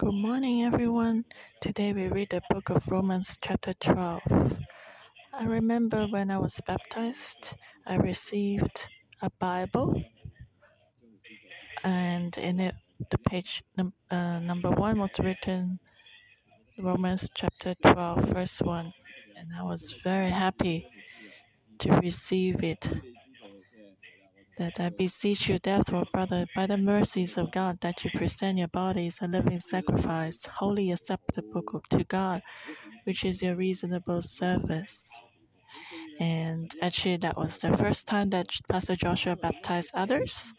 Good morning, everyone. Today we read the book of Romans, chapter 12. I remember when I was baptized, I received a Bible, and in it, the page num- uh, number one was written Romans chapter 12, verse 1. And I was very happy to receive it that I beseech you, therefore, brother, by the mercies of God, that you present your bodies a living sacrifice, holy acceptable to God, which is your reasonable service. And actually, that was the first time that Pastor Joshua baptized others.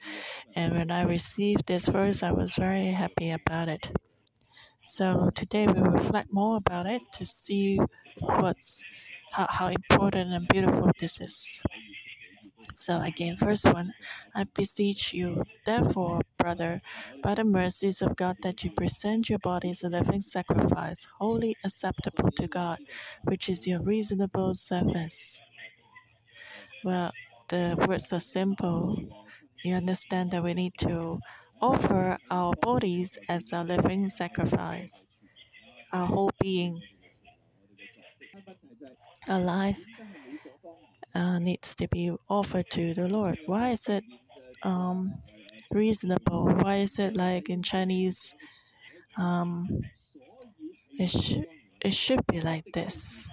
And when I received this verse, I was very happy about it. So today we reflect more about it to see what's how, how important and beautiful this is. So again, first one, I beseech you, therefore, brother, by the mercies of God, that you present your bodies a living sacrifice, holy acceptable to God, which is your reasonable service. Well, the words are simple. You understand that we need to offer our bodies as a living sacrifice, our whole being, alive uh, needs to be offered to the Lord. Why is it um, reasonable? Why is it like in Chinese? Um, it should it should be like this.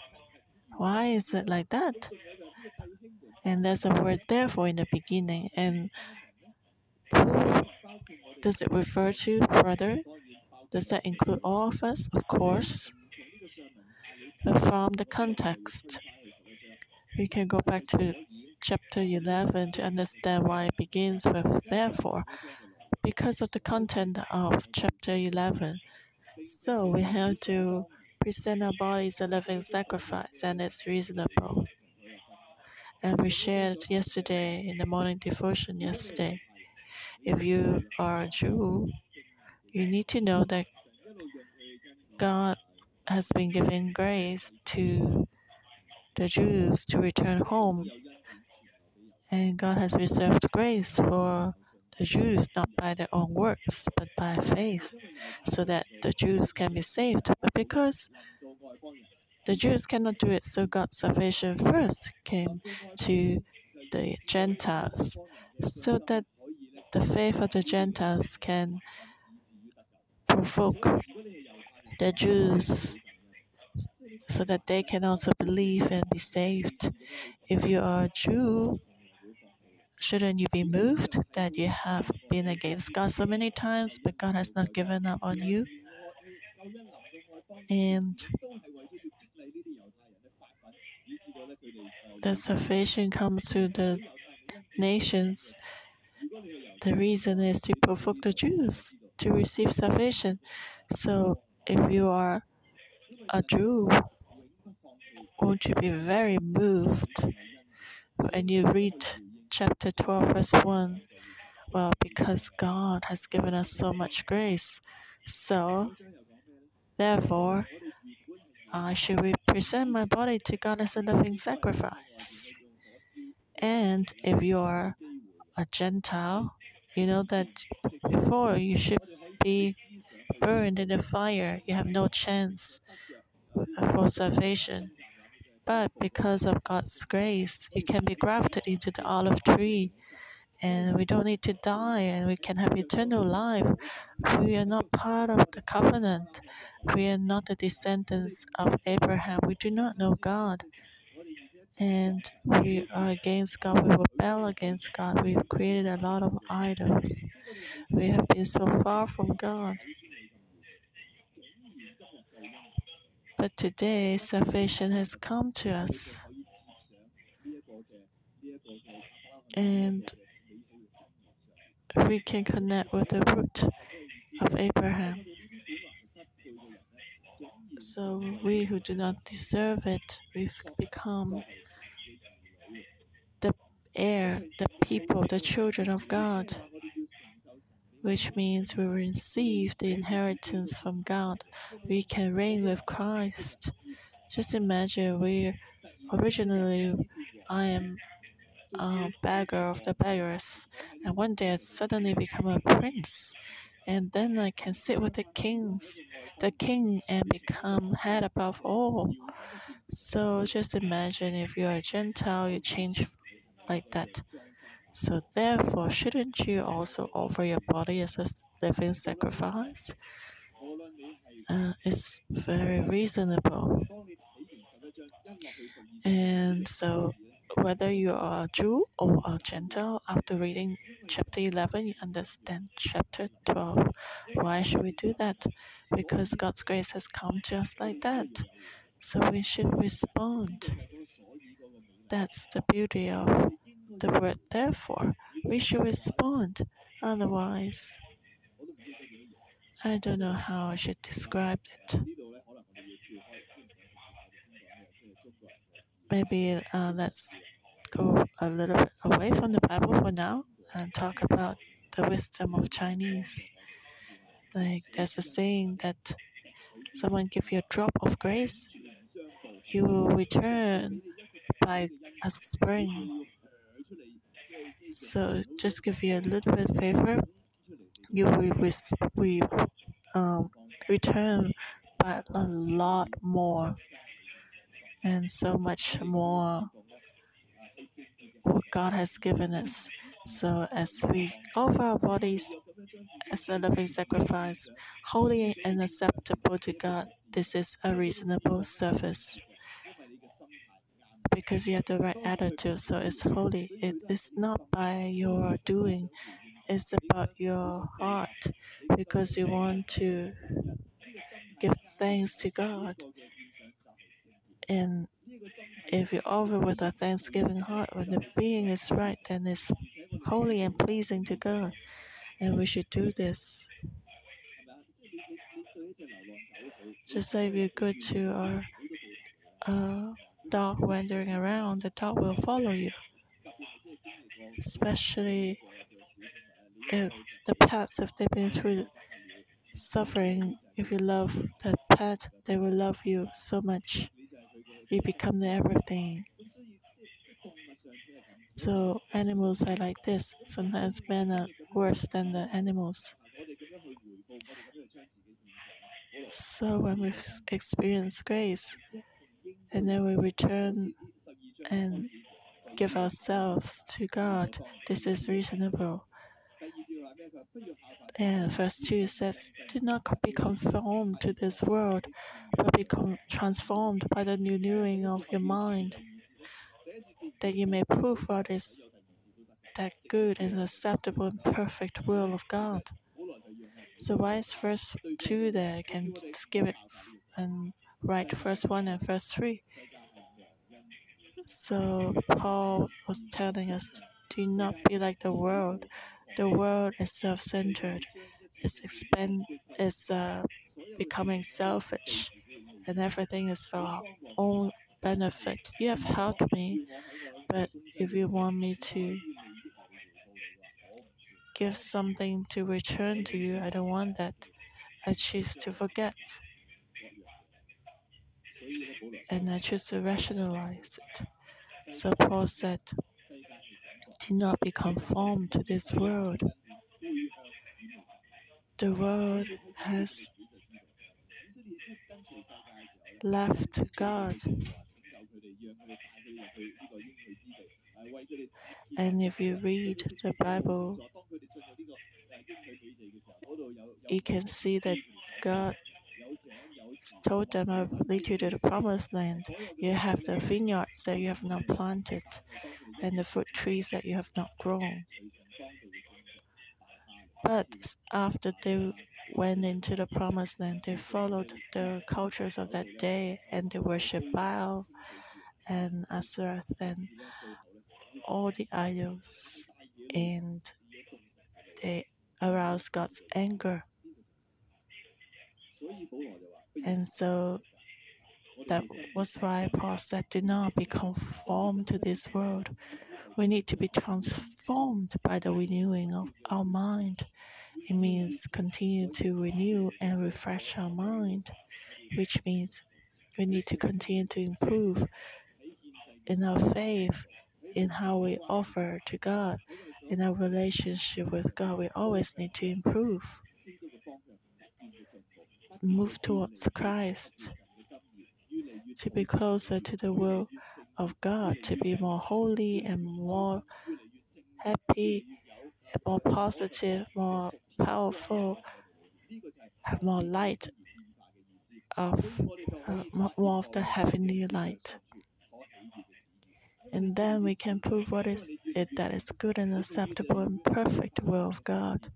Why is it like that? And there's a word therefore in the beginning. And who does it refer to, brother? Does that include all of us? Of course. But from the context, we can go back to chapter 11 to understand why it begins with therefore, because of the content of chapter 11. So we have to present our bodies a living sacrifice, and it's reasonable. And we shared yesterday in the morning devotion yesterday. If you are a Jew, you need to know that God has been giving grace to the Jews to return home. And God has reserved grace for the Jews not by their own works, but by faith, so that the Jews can be saved. But because the Jews cannot do it, so God's salvation first came to the Gentiles, so that the faith of the Gentiles can provoke the Jews so that they can also believe and be saved. If you are a Jew, shouldn't you be moved that you have been against God so many times, but God has not given up on you? And the salvation comes to the nations. The reason is to provoke the Jews to receive salvation. So if you are a Jew, won't you be very moved when you read chapter 12, verse 1? Well, because God has given us so much grace. So, therefore, uh, should present my body to God as a living sacrifice? And if you are a Gentile, you know that before you should be burned in the fire. You have no chance for salvation. But because of God's grace, you can be grafted into the olive tree. And we don't need to die, and we can have eternal life. We are not part of the covenant. We are not the descendants of Abraham. We do not know God and we are against God. We rebel against God. We've created a lot of idols. We have been so far from God. But today, salvation has come to us. And we can connect with the root of Abraham. So we who do not deserve it, we've become the heir, the people, the children of God, which means we receive the inheritance from God. We can reign with Christ. Just imagine we originally I am a beggar of the beggars, and one day I suddenly become a prince. and then I can sit with the kings, the king, and become head above all. So just imagine if you're a Gentile, you change like that. So therefore, shouldn't you also offer your body as a living sacrifice? Uh, it's very reasonable. And so, whether you are a Jew or a Gentile, after reading chapter 11, you understand chapter 12. Why should we do that? Because God's grace has come just like that. So we should respond. That's the beauty of the word therefore. We should respond. Otherwise, I don't know how I should describe it. Maybe uh, let's go a little bit away from the Bible for now and talk about the wisdom of Chinese. Like there's a saying that someone give you a drop of grace, you will return by a spring. So just give you a little bit favor, you will we um, return by a lot more and so much more what God has given us. So as we offer our bodies as a living sacrifice, holy and acceptable to God, this is a reasonable service. Because you have the right attitude, so it's holy. It is not by your doing, it's about your heart because you want to give thanks to God. And if you offer with a thanksgiving heart, when the being is right, then it's holy and pleasing to God. And we should do this. Just like we go to our uh, dog wandering around, the dog will follow you. Especially if the pets, if they've been through suffering, if you love the pet, they will love you so much You become the everything. So animals are like this. Sometimes men are worse than the animals. So when we experience grace, and then we return and give ourselves to God, this is reasonable. And verse 2 says, Do not be conformed to this world, but be transformed by the renewing of your mind, that you may prove what is that good and acceptable and perfect will of God. So why is verse 2 there? I can skip it and write verse 1 and verse 3. So Paul was telling us, do not be like the world, the world is self-centered. It's expand. It's uh, becoming selfish, and everything is for our own benefit. You have helped me, but if you want me to give something to return to you, I don't want that. I choose to forget. And I choose to rationalize it. So Paul said, do not be conformed to this world. The world has left God. And if you read the Bible, you can see that God told them, I will lead you to the promised land. You have the vineyards that you have not planted, and the fruit trees that you have not grown. But after they went into the promised land, they followed the cultures of that day and they worshiped Baal and Asherah and all the idols, and they aroused God's anger. And so that was why Paul said, Do not be conformed to this world. We need to be transformed by the renewing of our mind. It means continue to renew and refresh our mind, which means we need to continue to improve in our faith, in how we offer to God, in our relationship with God. We always need to improve. Move towards Christ, to be closer to the will of God, to be more holy and more happy, more positive, more powerful, have more light of uh, more of the heavenly light. And then we can prove what is it that is good and acceptable and perfect will of God.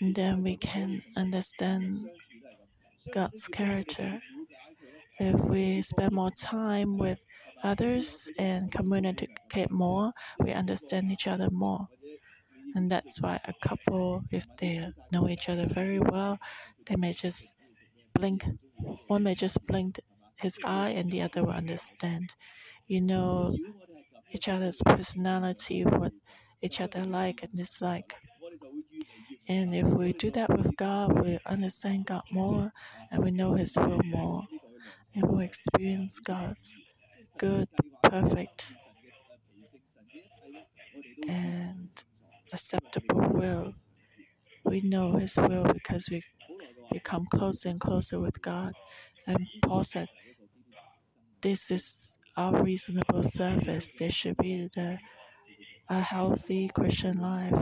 Then we can understand God's character. If we spend more time with others and communicate more, we understand each other more. And that's why a couple, if they know each other very well, they may just blink. One may just blink his eye, and the other will understand. You know each other's personality, what each other like and dislike. And if we do that with God, we understand God more and we know His will more. And we experience God's good, perfect, and acceptable will. We know His will because we become closer and closer with God. And Paul said, This is our reasonable service. There should be the, a healthy Christian life,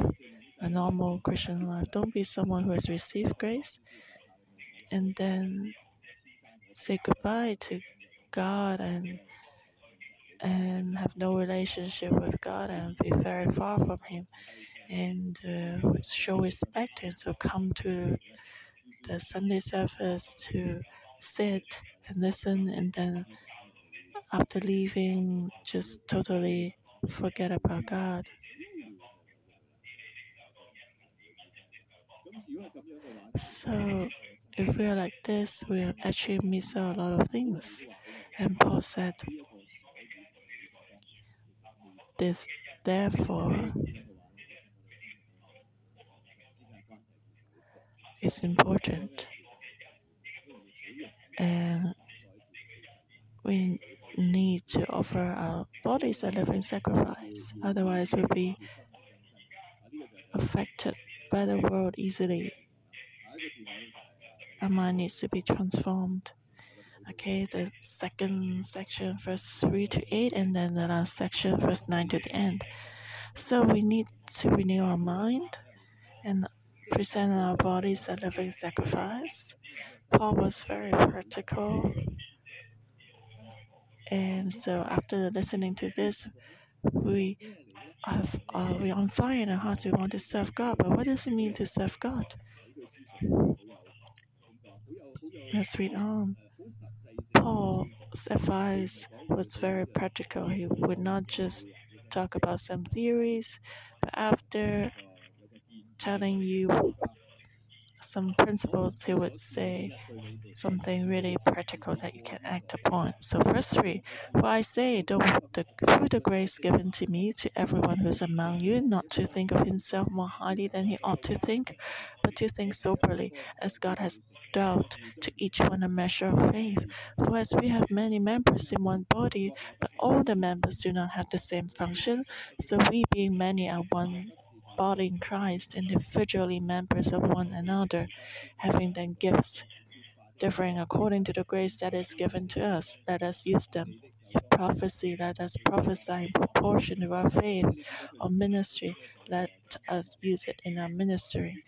a normal Christian life. Don't be someone who has received grace and then say goodbye to God and and have no relationship with God and be very far from Him and uh, show respect and so come to the Sunday service to sit and listen and then after leaving just totally forget about God. So if we are like this, we will actually miss out a lot of things. And Paul said, This therefore is important. And we need to offer our bodies a living sacrifice. Otherwise, we'll be affected by the world easily. Our mind needs to be transformed. Okay, the second section, verse 3 to 8, and then the last section, verse 9 to the end. So we need to renew our mind and present our bodies a living sacrifice. Paul was very practical. And so after listening to this, we have uh, we're on fire in our hearts. We want to serve God. But what does it mean to serve God? Let's read um, on. Paul's advice was very practical. He would not just talk about some theories, but after telling you some principles, he would say something really practical that you can act upon. So, 3 For I say, the, through the grace given to me, to everyone who is among you, not to think of himself more highly than he ought to think, but to think soberly, as God has dealt to each one a measure of faith. For as we have many members in one body, but all the members do not have the same function, so we, being many, are one body in Christ, individually members of one another, having then gifts differing according to the grace that is given to us. Let us use them. If prophecy, let us prophesy in proportion to our faith. Or ministry, let us use it in our ministry.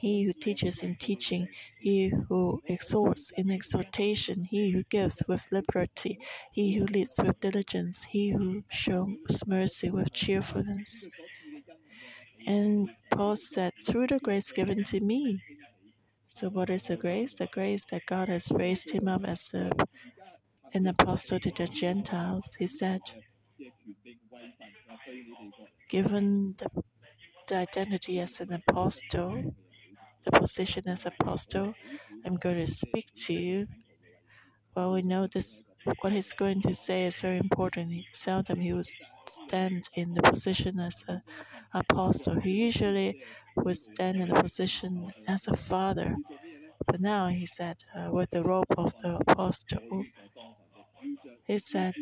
He who teaches in teaching, he who exhorts in exhortation, he who gives with liberty, he who leads with diligence, he who shows mercy with cheerfulness. And Paul said, through the grace given to me. So, what is the grace? The grace that God has raised him up as a, an apostle to the Gentiles. He said, given the, the identity as an apostle, the position as apostle, I'm going to speak to you. Well, we know this. What he's going to say is very important. He, seldom he would stand in the position as an apostle. He usually would stand in the position as a father. But now he said, uh, with the robe of the apostle, he said,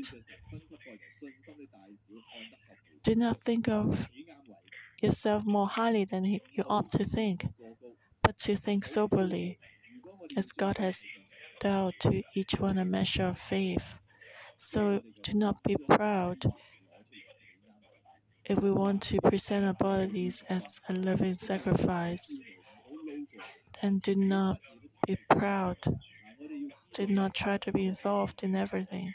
Do not think of yourself more highly than you ought to think, but to think soberly, as God has dealt to each one a measure of faith. So do not be proud. If we want to present our bodies as a living sacrifice, then do not be proud. Do not try to be involved in everything.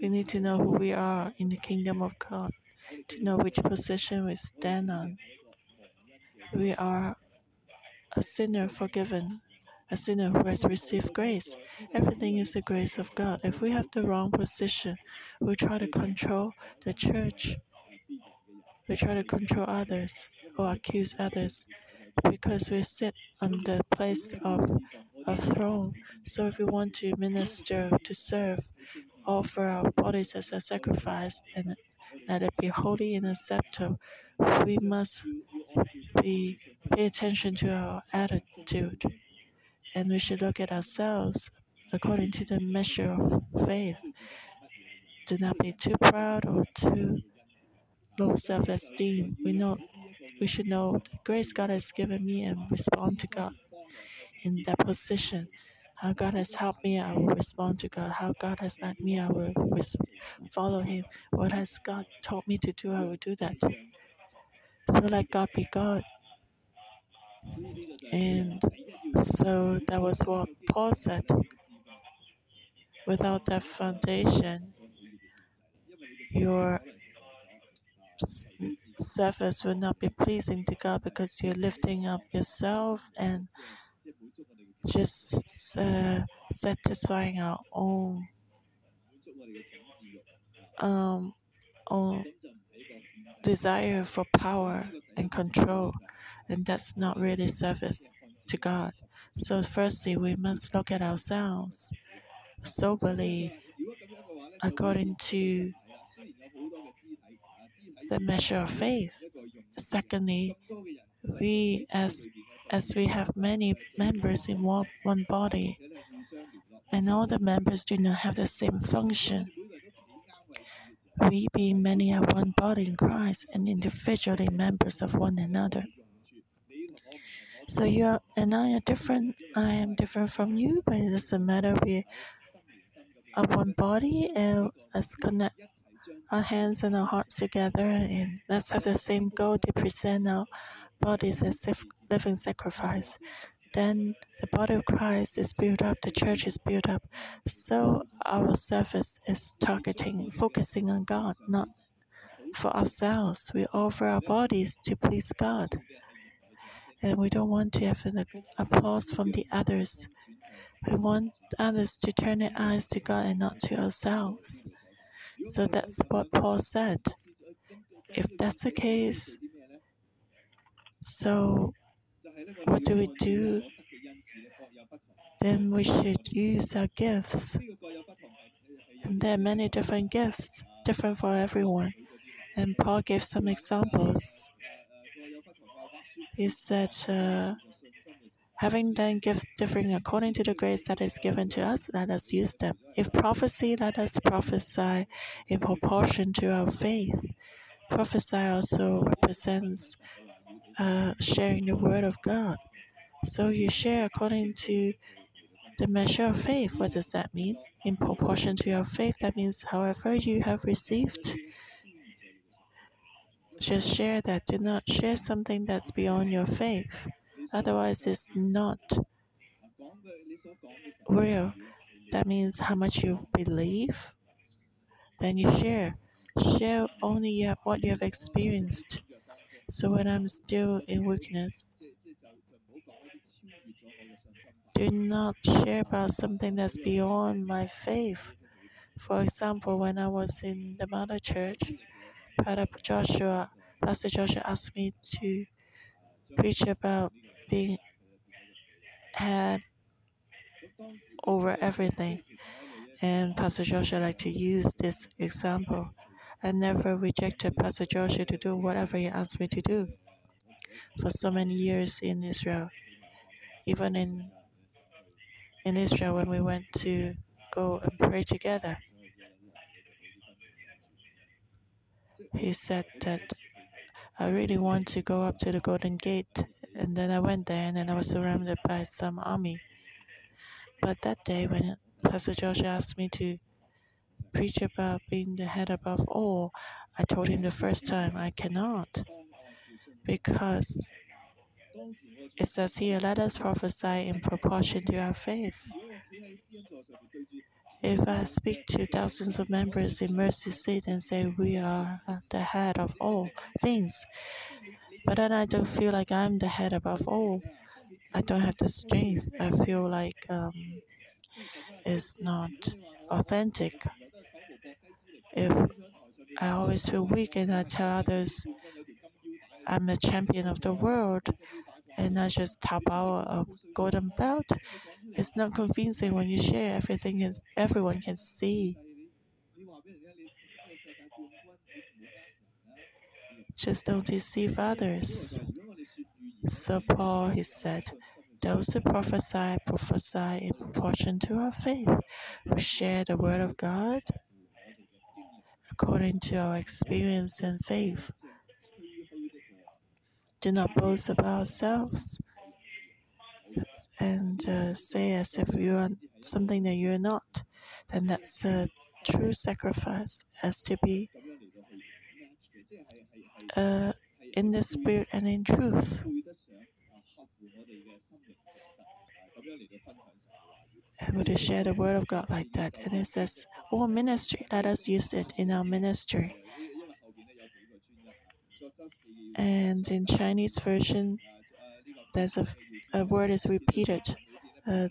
We need to know who we are in the kingdom of God, to know which position we stand on. We are a sinner forgiven, a sinner who has received grace. Everything is the grace of God. If we have the wrong position, we try to control the church, we try to control others or accuse others because we sit on the place of a throne. So if we want to minister, to serve, offer our bodies as a sacrifice and let it be holy and acceptable, we must be pay attention to our attitude, and we should look at ourselves according to the measure of faith. Do not be too proud or too low self-esteem. We know we should know the grace God has given me and respond to God in that position. How God has helped me, I will respond to God. How God has led me, I will follow Him. What has God told me to do, I will do that. So let God be God. And so that was what Paul said. Without that foundation, your service will not be pleasing to God because you're lifting up yourself and just uh, satisfying our own um, own desire for power and control, and that's not really service to God. So, firstly, we must look at ourselves soberly according to the measure of faith. Secondly, we as as we have many members in one, body, and all the members do not have the same function. We, being many are one body in Christ and individually members of one another. So you are, and I are different. I am different from you, but it doesn't matter. We are one body, and let's connect our hands and our hearts together, and let's have the same goal to present our bodies as living sacrifice. Then the body of Christ is built up, the church is built up. So our service is targeting, focusing on God, not for ourselves. We offer our bodies to please God. And we don't want to have an applause from the others. We want others to turn their eyes to God and not to ourselves. So that's what Paul said. If that's the case, so what do we do? Then we should use our gifts. And there are many different gifts, different for everyone. And Paul gave some examples. He said, uh, having then gifts differing according to the grace that is given to us, let us use them. If prophecy, let us prophesy in proportion to our faith. Prophesy also represents uh, sharing the word of God. So you share according to the measure of faith. What does that mean? In proportion to your faith, that means however you have received. Just share that. Do not share something that's beyond your faith. Otherwise, it's not real. That means how much you believe. Then you share. Share only what you have experienced. So when I'm still in weakness, do not share about something that's beyond my faith. For example, when I was in the mother church, Pastor Joshua, Pastor Joshua asked me to preach about being head over everything. And Pastor Joshua like to use this example. I never rejected Pastor Joshua to do whatever he asked me to do. For so many years in Israel, even in in Israel when we went to go and pray together. He said that I really want to go up to the Golden Gate. And then I went there and then I was surrounded by some army. But that day, when Pastor George asked me to preach about being the head above all, I told him the first time I cannot. Because it says here, let us prophesy in proportion to our faith. If I speak to thousands of members in Mercy Seat and say we are the head of all things, but then I don't feel like I'm the head above all. I don't have the strength. I feel like um, it's not authentic. If I always feel weak and I tell others I'm the champion of the world and I just top out a golden belt, it's not convincing when you share everything is everyone can see. Just don't deceive others. So Paul he said, those who prophesy prophesy in proportion to our faith. We share the word of God according to our experience and faith. Do not boast about ourselves and uh, say as if you are something that you are not, then that's a true sacrifice, as to be uh, in the spirit and in truth. Able to share the word of God like that. And it says, Our ministry, let us use it in our ministry. And in Chinese version, there's a a word is repeated uh,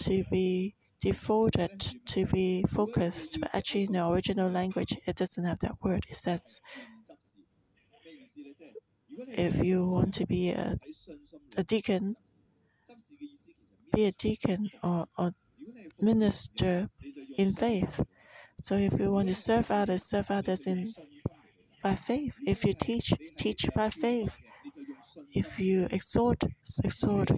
to be devoted, to be focused. But actually, in the original language, it doesn't have that word. It says, if you want to be a, a deacon, be a deacon or, or minister in faith. So if you want to serve others, serve others in by faith. If you teach, teach by faith if you exhort, exhort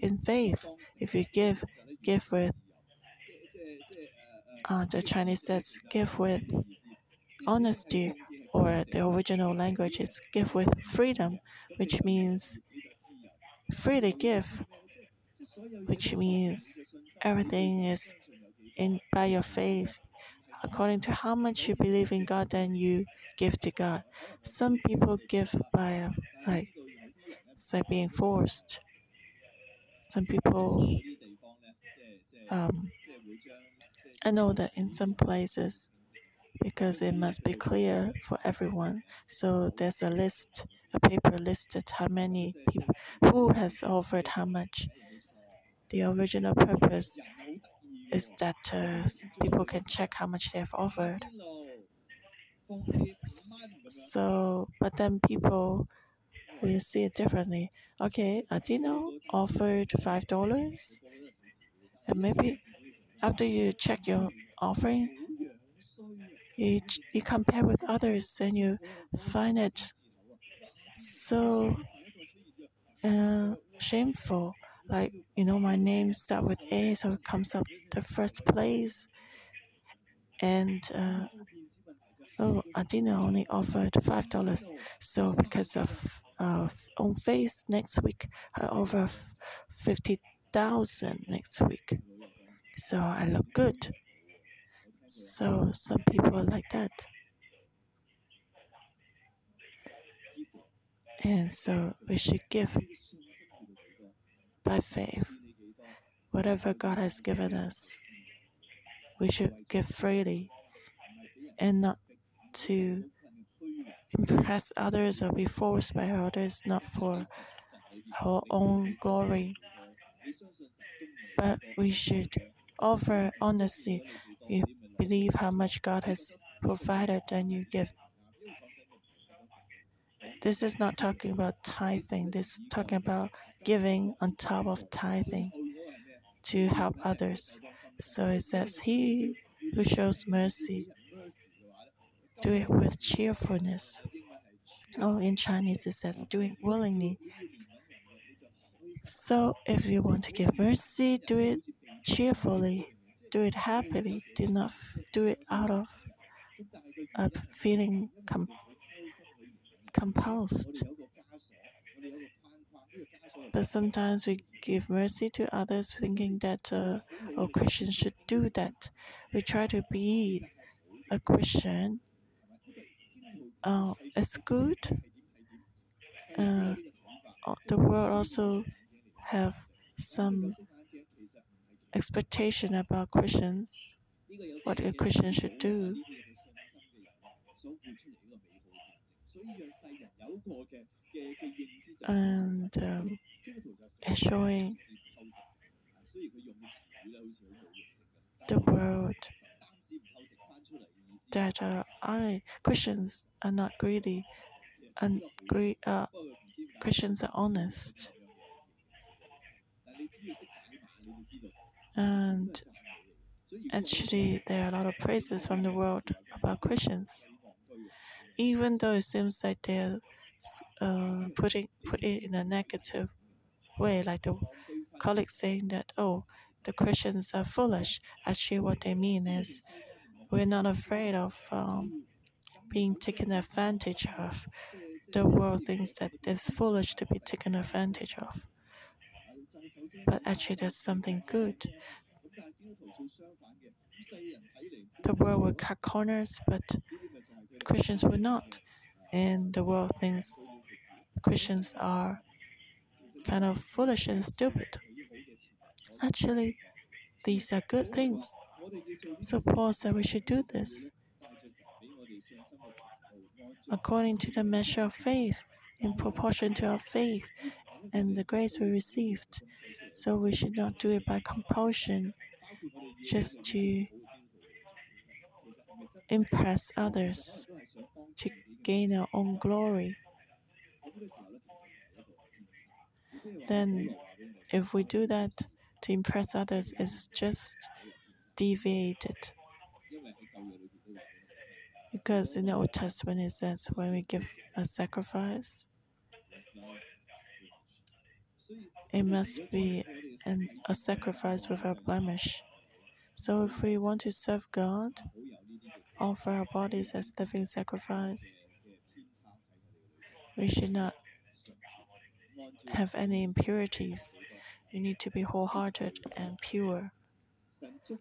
in faith. If you give, give with. Uh, the Chinese says give with honesty, or the original language is give with freedom, which means freely give, which means everything is in by your faith. According to how much you believe in God, then you give to God. Some people give by like it's like being forced. Some people, um, I know that in some places, because it must be clear for everyone, so there's a list, a paper listed how many people, who has offered how much. The original purpose is that uh, people can check how much they have offered. So, but then people will see it differently. Okay, Adino offered five dollars, and maybe after you check your offering, you, you compare with others and you find it so uh, shameful. Like you know, my name start with A, so it comes up the first place, and uh, oh, Adina only offered five dollars. So because of uh, on face next week, over fifty thousand next week. So I look good. So some people are like that. And so we should give by faith. Whatever God has given us, we should give freely and not to impress others or be forced by others, not for our own glory. But we should offer honestly. You believe how much God has provided, and you give. This is not talking about tithing. This is talking about giving on top of tithing to help others. So it says, He who shows mercy do it with cheerfulness. Oh, in Chinese it says, do it willingly. So if you want to give mercy, do it cheerfully, do it happily. Do not do it out of a feeling com- composed. But sometimes we give mercy to others, thinking that uh, all Christians should do that. We try to be a Christian. Uh, it's good. Uh, the world also have some expectation about Christians, what a Christian should do. And um, showing the world that uh, I Christians are not greedy, and gre- uh, Christians are honest. And actually, there are a lot of praises from the world about Christians, even though it seems like they're uh, putting put it in a negative way, like the colleagues saying that oh, the Christians are foolish. Actually, what they mean is we're not afraid of um, being taken advantage of. The world thinks that it's foolish to be taken advantage of. But actually, that's something good. The world will cut corners, but Christians will not. And the world thinks Christians are kind of foolish and stupid. Actually, these are good things. So Paul said we should do this according to the measure of faith, in proportion to our faith and the grace we received. So we should not do it by compulsion, just to impress others, to gain our own glory. Then, if we do that to impress others, it's just deviated. Because in the Old Testament it says when we give a sacrifice, it must be an, a sacrifice without blemish. So if we want to serve God, offer our bodies as living sacrifice, we should not have any impurities. We need to be wholehearted and pure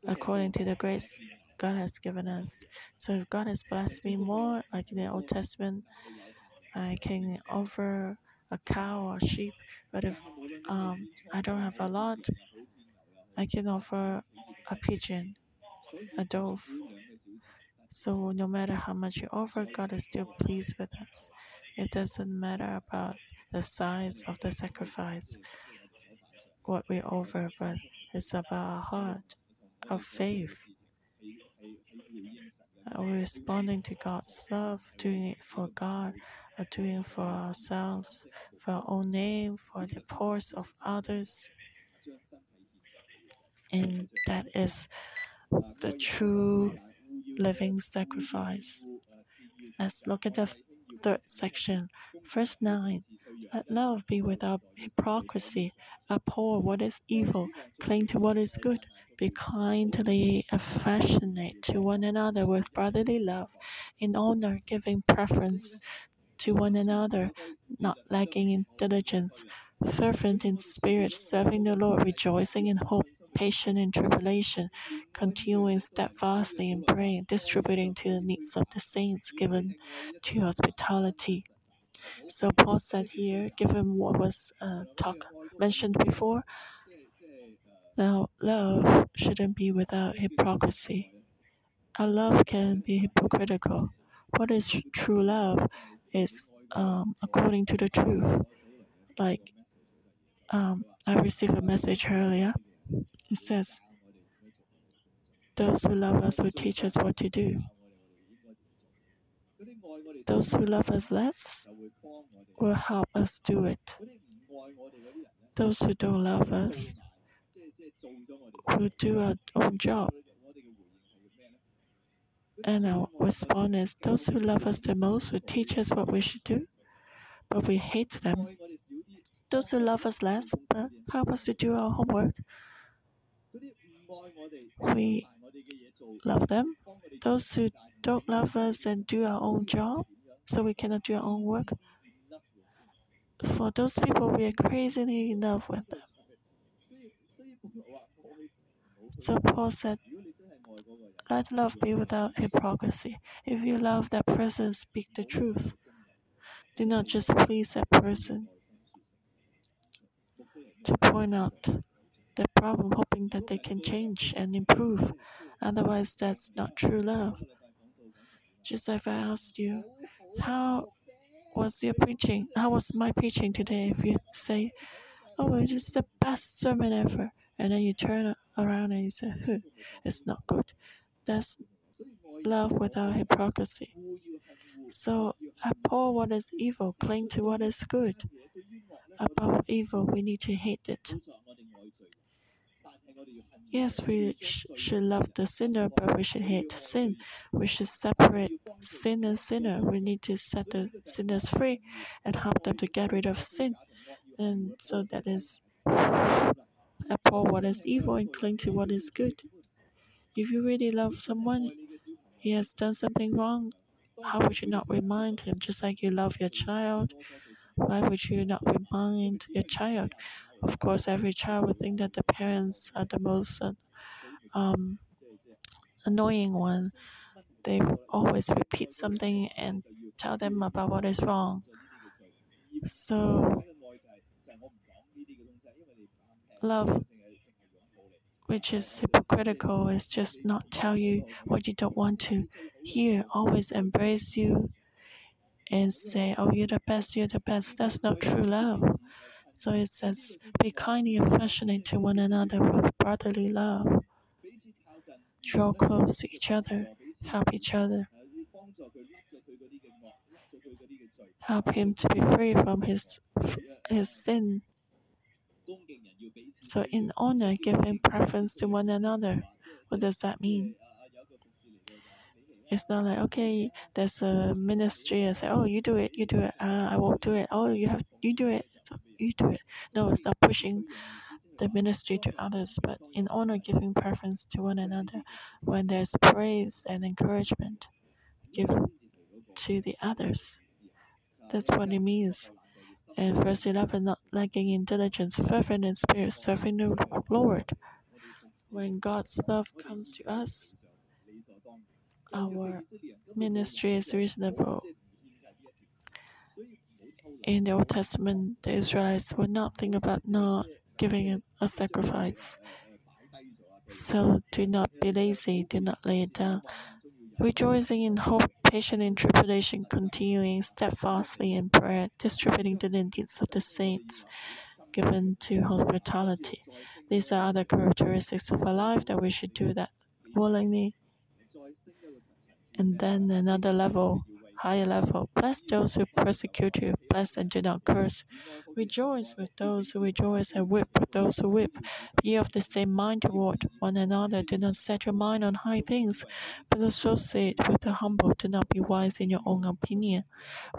according to the grace God has given us. So if God has blessed me more, like in the Old Testament, I can offer a cow or sheep. But if um, I don't have a lot, I can offer a pigeon, a dove. So no matter how much you offer, God is still pleased with us. It doesn't matter about the size of the sacrifice, what we offer, but it's about our heart, our faith. Are we responding to God's love, doing it for God, or doing it for ourselves, for our own name, for the poorest of others? And that is the true living sacrifice. Let's look at the third section. Verse 9 Let love be without hypocrisy. Abhor what is evil, cling to what is good. Be kindly affectionate to one another with brotherly love, in honor, giving preference to one another, not lacking in diligence, fervent in spirit, serving the Lord, rejoicing in hope, patient in tribulation, continuing steadfastly in praying, distributing to the needs of the saints, given to hospitality. So Paul said here, given what was uh, talk mentioned before, now love shouldn't be without hypocrisy. Our love can be hypocritical. What is true love is um, according to the truth. Like um, I received a message earlier. It says, Those who love us will teach us what to do. Those who love us less will help us do it. Those who don't love us will do our own job. And our response is those who love us the most will teach us what we should do, but we hate them. Those who love us less but help us to do our homework, we love them. Those who don't love us and do our own job, so we cannot do our own work. For those people, we are crazily in love with them. So Paul said, Let love be without hypocrisy. If you love that person, speak the truth. Do not just please that person to point out the problem, hoping that they can change and improve. Otherwise, that's not true love. Just if I asked you, how was your preaching? How was my preaching today? If you say, oh, it is the best sermon ever, and then you turn around and you say, huh, it's not good. That's love without hypocrisy. So abhor what is evil, cling to what is good. Above evil, we need to hate it. Yes, we sh- should love the sinner, but we should hate sin. We should separate sin and sinner. We need to set the sinners free and help them to get rid of sin. And so that is abhor what is evil and cling to what is good. If you really love someone, he has done something wrong, how would you not remind him? Just like you love your child, why would you not remind your child? Of course, every child would think that the parents are the most uh, um, annoying one. They always repeat something and tell them about what is wrong. So, love, which is hypocritical, is just not tell you what you don't want to hear, always embrace you and say, Oh, you're the best, you're the best. That's not true love. So it says, Be kind and affectionate to one another with brotherly love. Draw close to each other, help each other, help him to be free from his his sin. So in honor, giving preference to one another. What does that mean? It's not like okay, there's a ministry and say, oh, you do it, you do it. Uh, I won't do it. Oh, you have you do it, so you do it. No, it's not pushing the ministry to others, but in honor, giving preference to one another. When there's praise and encouragement, give to the others. That's what it means. And verse 11, not lacking in diligence, fervent in spirit, serving the Lord. When God's love comes to us, our ministry is reasonable. In the Old Testament, the Israelites would not think about not giving a sacrifice. So do not be lazy, do not lay it down. Rejoicing in hope, patient in tribulation, continuing steadfastly in prayer, distributing the needs of the saints, given to hospitality. These are other characteristics of a life that we should do that willingly and then another level, higher level. Bless those who persecute you, bless and do not curse. Rejoice with those who rejoice and weep with those who weep. Be of the same mind toward one another. Do not set your mind on high things, but associate with the humble. Do not be wise in your own opinion.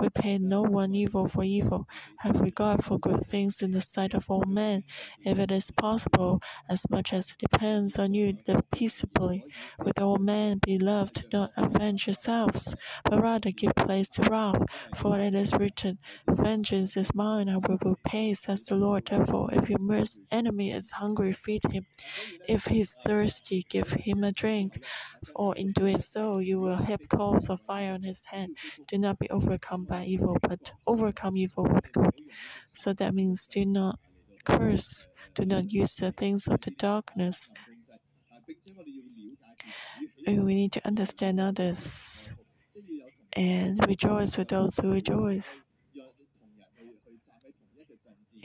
Repay no one evil for evil. Have regard for good things in the sight of all men. If it is possible, as much as it depends on you, live peaceably with all men. Beloved, do not avenge yourselves, but rather give place to wrath. For it is written, Vengeance is mine, I will repay, says the Lord. Therefore, if your enemy is hungry, feed him. If he is thirsty, give him a drink. For in doing so, you will heap coals of fire on his head. Do not be overcome by evil, but overcome evil with good. So that means do not curse, do not use the things of the darkness. We need to understand others and rejoice with those who rejoice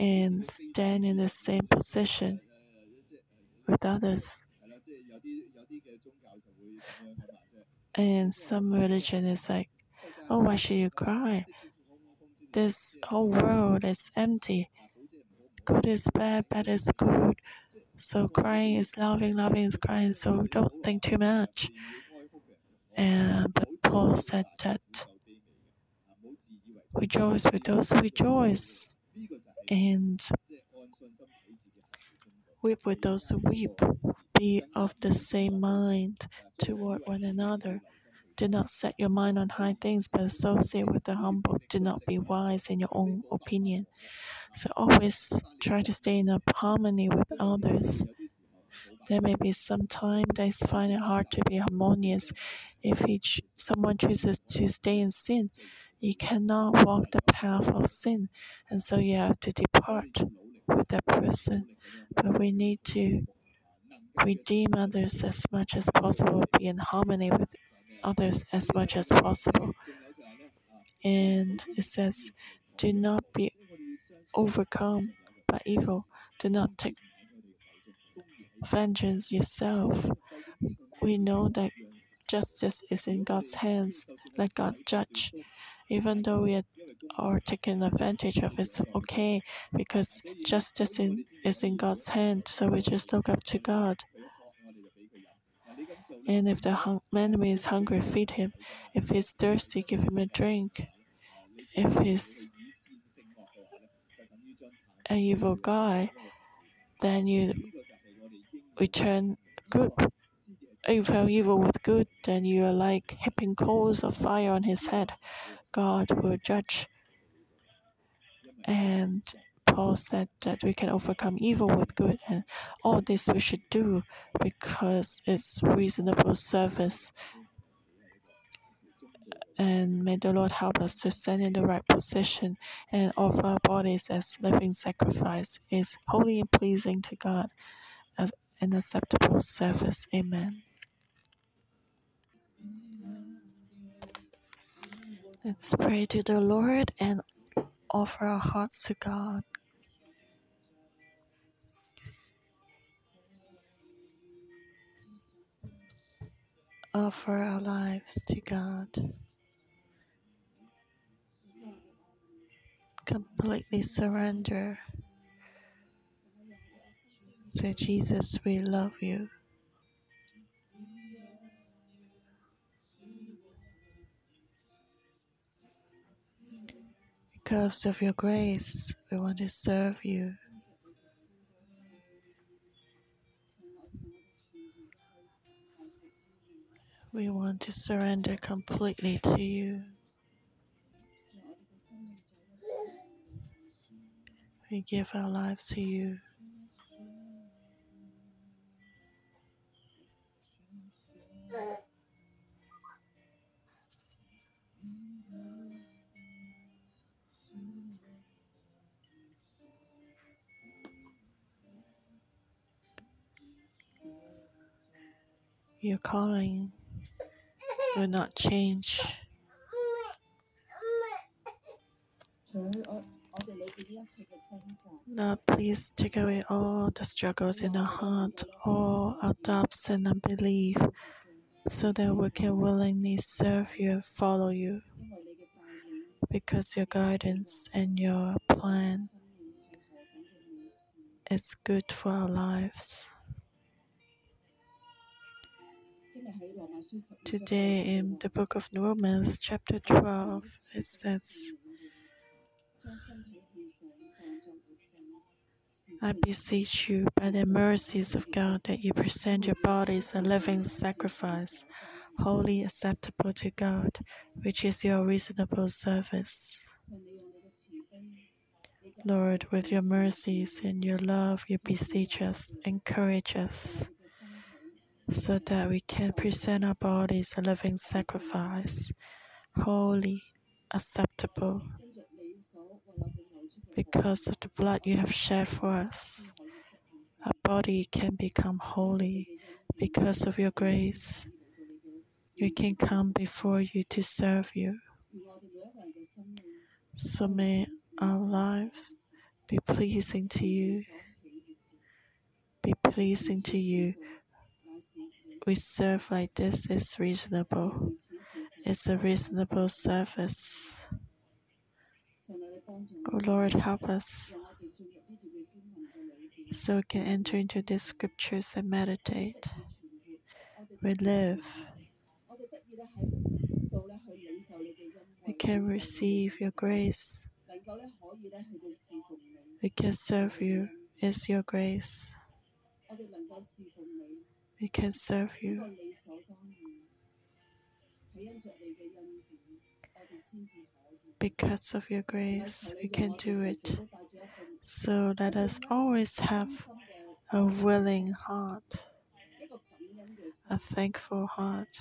and stand in the same position with others. And some religion is like, oh, why should you cry? This whole world is empty. Good is bad, bad is good. So crying is loving, loving is crying. So don't think too much. And but Paul said that rejoice with those who rejoice and weep with those who weep. Be of the same mind toward one another. Do not set your mind on high things, but associate with the humble. Do not be wise in your own opinion. So always try to stay in harmony with others. There may be some time that find it hard to be harmonious. If each, someone chooses to stay in sin, you cannot walk the path of sin, and so you have to depart with that person. But we need to redeem others as much as possible, be in harmony with others as much as possible. And it says, do not be overcome by evil, do not take vengeance yourself. We know that justice is in God's hands. Let God judge. Even though we are taken advantage of, it's okay because justice in, is in God's hand. So we just look up to God. And if the enemy is hungry, feed him. If he's thirsty, give him a drink. If he's an evil guy, then you return good. If you evil with good, then you are like heaping coals of fire on his head. God will judge. And Paul said that we can overcome evil with good, and all this we should do because it's reasonable service. And may the Lord help us to stand in the right position and offer our bodies as living sacrifice is holy and pleasing to God as an acceptable service. Amen. Let's pray to the Lord and offer our hearts to God. Offer our lives to God. Completely surrender. Say, Jesus, we love you. Because of your grace, we want to serve you. We want to surrender completely to you. We give our lives to you. Your calling will not change. Lord, please take away all the struggles in our heart, all our doubts and unbelief, so that we can willingly serve you and follow you. Because your guidance and your plan is good for our lives. Today, in the book of Romans, chapter 12, it says, I beseech you by the mercies of God that you present your bodies a living sacrifice, holy acceptable to God, which is your reasonable service. Lord, with your mercies and your love, you beseech us, encourage us, so that we can present our bodies a living sacrifice, holy, acceptable, because of the blood you have shed for us. Our body can become holy because of your grace. We can come before you to serve you. So may our lives be pleasing to you. Be pleasing to you. We serve like this is reasonable. It's a reasonable service. Oh Lord, help us so we can enter into these scriptures and meditate. We live. We can receive your grace. We can serve you. Is your grace. We can serve you. Because of your grace, we can do it. So let us always have a willing heart, a thankful heart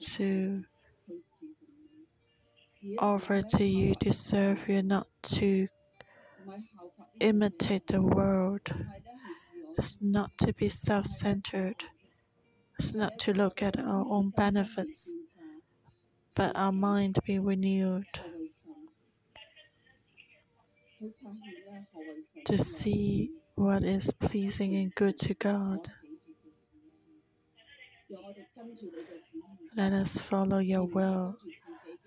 to offer to you to serve you, not to imitate the world. It's not to be self centered, it's not to look at our own benefits, but our mind be renewed. To see what is pleasing and good to God. Let us follow your will,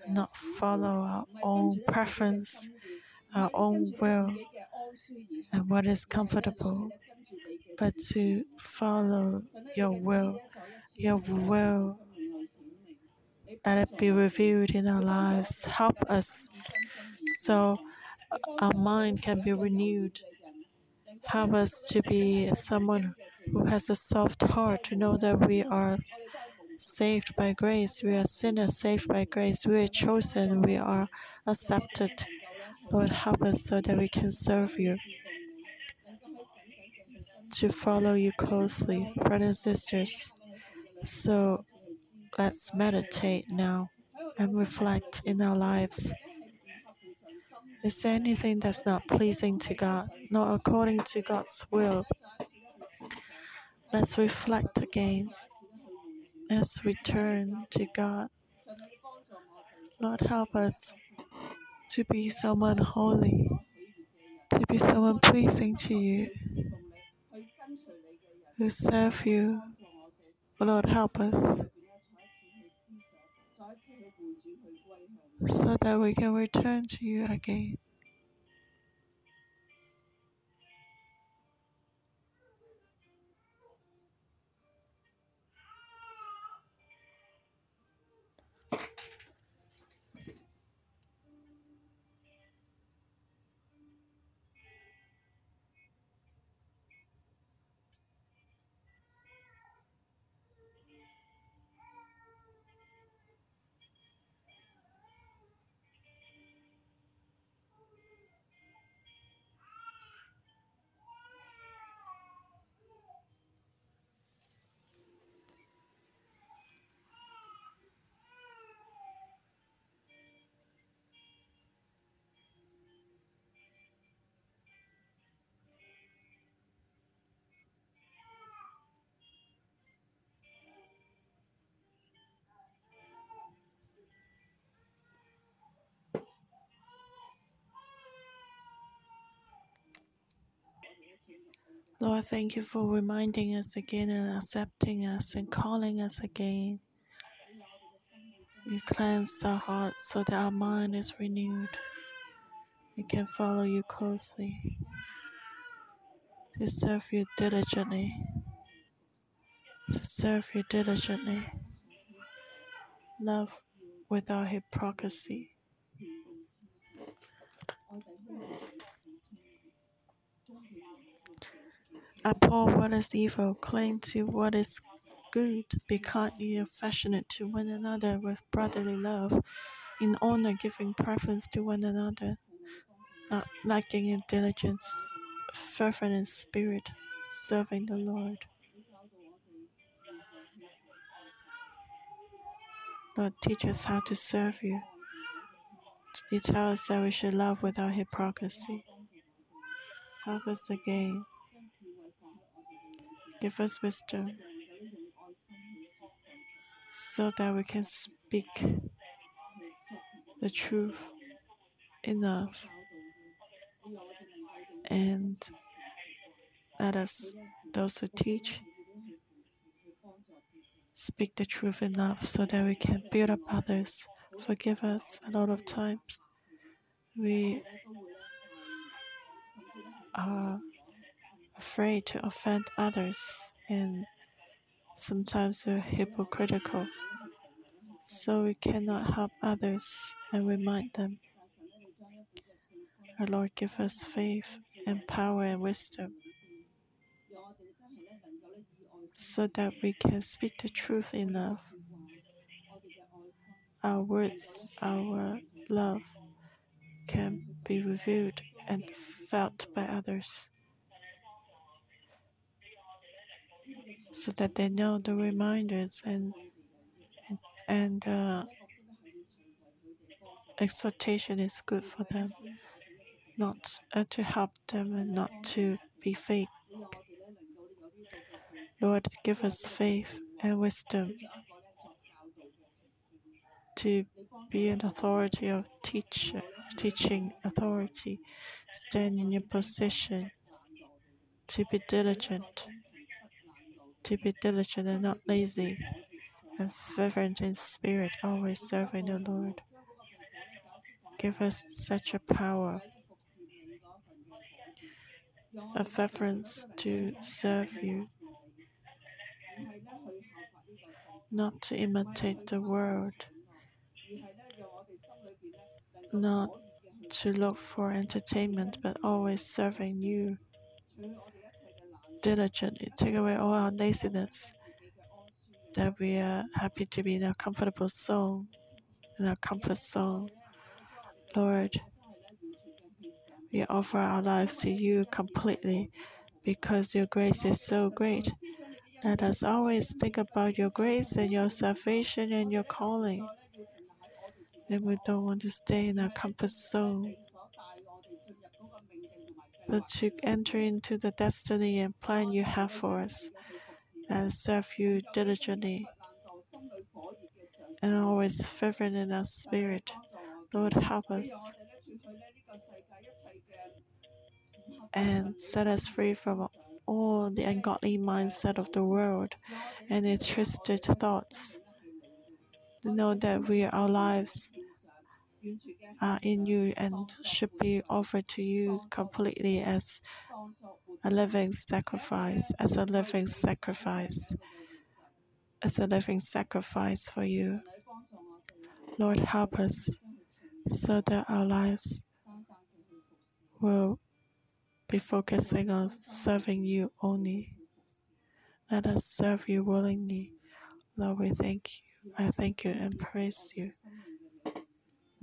not follow our own preference, our own will, and what is comfortable, but to follow your will, your will. Let it be revealed in our lives. Help us so our mind can be renewed. Help us to be someone who has a soft heart to know that we are saved by grace. We are sinners saved by grace. We are chosen. We are accepted. Lord, help us so that we can serve you, to follow you closely, brothers and sisters. So let's meditate now and reflect in our lives. Is there anything that's not pleasing to God, not according to God's will? Let's reflect again. Let's return to God. Lord, help us to be someone holy, to be someone pleasing to you, to serve you. Oh, Lord, help us so that we can return to you again. Lord, thank you for reminding us again and accepting us and calling us again. You cleanse our hearts so that our mind is renewed. We can follow you closely, to serve you diligently, to serve you diligently. Love without hypocrisy. Abhor what is evil, cling to what is good, be kind and affectionate to one another with brotherly love, in honor giving preference to one another, not lacking in diligence, fervent in spirit, serving the Lord. Lord, teach us how to serve you. You tell us that we should love without hypocrisy. Help us again Give us wisdom so that we can speak the truth enough and let us, those who teach, speak the truth enough so that we can build up others. Forgive us a lot of times. We are afraid to offend others, and sometimes we're hypocritical. So we cannot help others and remind them. Our Lord, give us faith and power and wisdom so that we can speak the truth love. Our words, our love can be revealed and felt by others so that they know the reminders and and, and uh, exhortation is good for them, not uh, to help them and not to be fake. Lord, give us faith and wisdom to be an authority of teacher, teaching authority, stand in your position, to be diligent, to be diligent and not lazy, and fervent in spirit, always serving the Lord. Give us such a power, a reverence to serve you not to imitate the world, not to look for entertainment, but always serving you diligently. Take away all our laziness, that we are happy to be in a comfortable zone, in a comfort zone. Lord, we offer our lives to you completely because your grace is so great. Let us always think about your grace and your salvation and your calling. And we don't want to stay in our comfort zone, but to enter into the destiny and plan you have for us and serve you diligently and always fervent in our spirit. Lord, help us and set us free from all the ungodly mindset of the world and its twisted thoughts. Know that we, our lives, are in you and should be offered to you completely as a living sacrifice, as a living sacrifice, as a living sacrifice for you. Lord, help us so that our lives will be focusing on serving you only. Let us serve you willingly. Lord, we thank you. I thank you and praise you.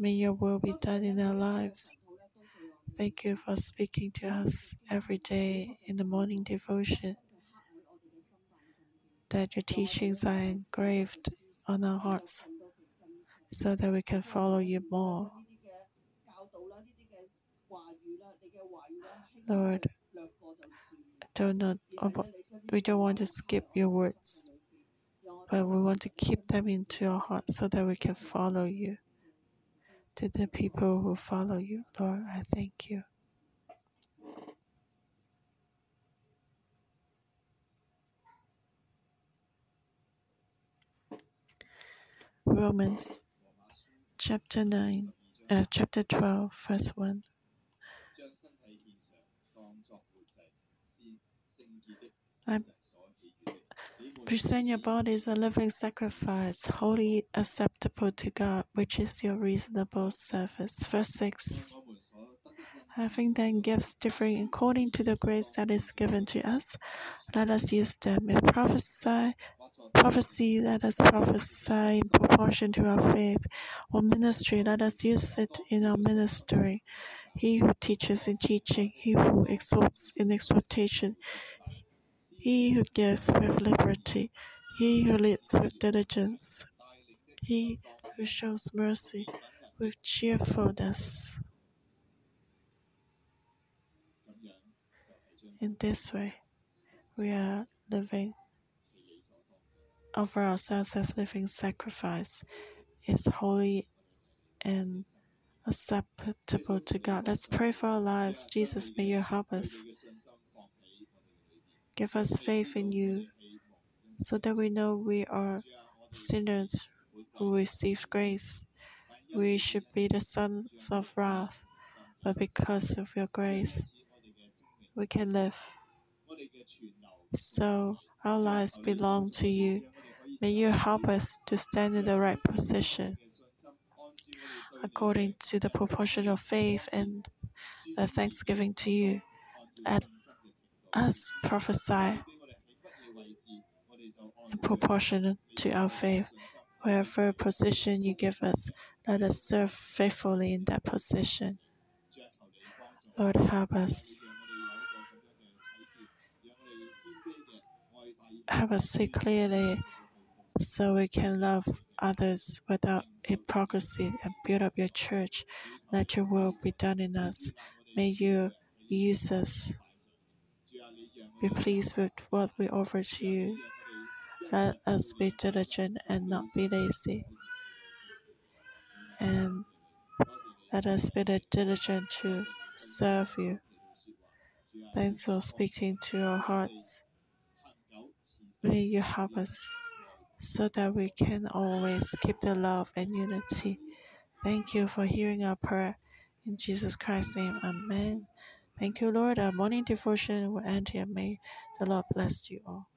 May your will be done in our lives. Thank you for speaking to us every day in the morning devotion. That your teachings are engraved on our hearts so that we can follow you more. Lord, do not, we don't want to skip your words, but we want to keep them into our hearts so that we can follow you. To the people who follow you, Lord, I thank you. Romans chapter 9, uh, chapter 12, verse 1. I present your body as a living sacrifice, holy acceptable to God, which is your reasonable service. Verse 6 Having then gifts differing according to the grace that is given to us, let us use them. If prophesy, prophecy, let us prophesy in proportion to our faith. Or ministry, let us use it in our ministry. He who teaches in teaching, he who exhorts in exhortation, he who gives with liberty, he who leads with diligence, he who shows mercy with cheerfulness. In this way, we are living, offer ourselves as living sacrifice, is holy and acceptable to God. Let's pray for our lives. Jesus, may you help us. Give us faith in you so that we know we are sinners who receive grace. We should be the sons of wrath, but because of your grace, we can live. So our lives belong to you. May you help us to stand in the right position according to the proportion of faith and the thanksgiving to you. At us prophesy in proportion to our faith. Wherever position you give us, let us serve faithfully in that position. Lord, help us. Help us see clearly so we can love others without hypocrisy and build up your church. Let your will be done in us. May you use us. Be pleased with what we offer to you. Let us be diligent and not be lazy. And let us be diligent to serve you. Thanks for speaking to our hearts. May you help us so that we can always keep the love and unity. Thank you for hearing our prayer. In Jesus Christ's name, Amen. Thank you, Lord. Our morning devotion will end here. May the Lord bless you all.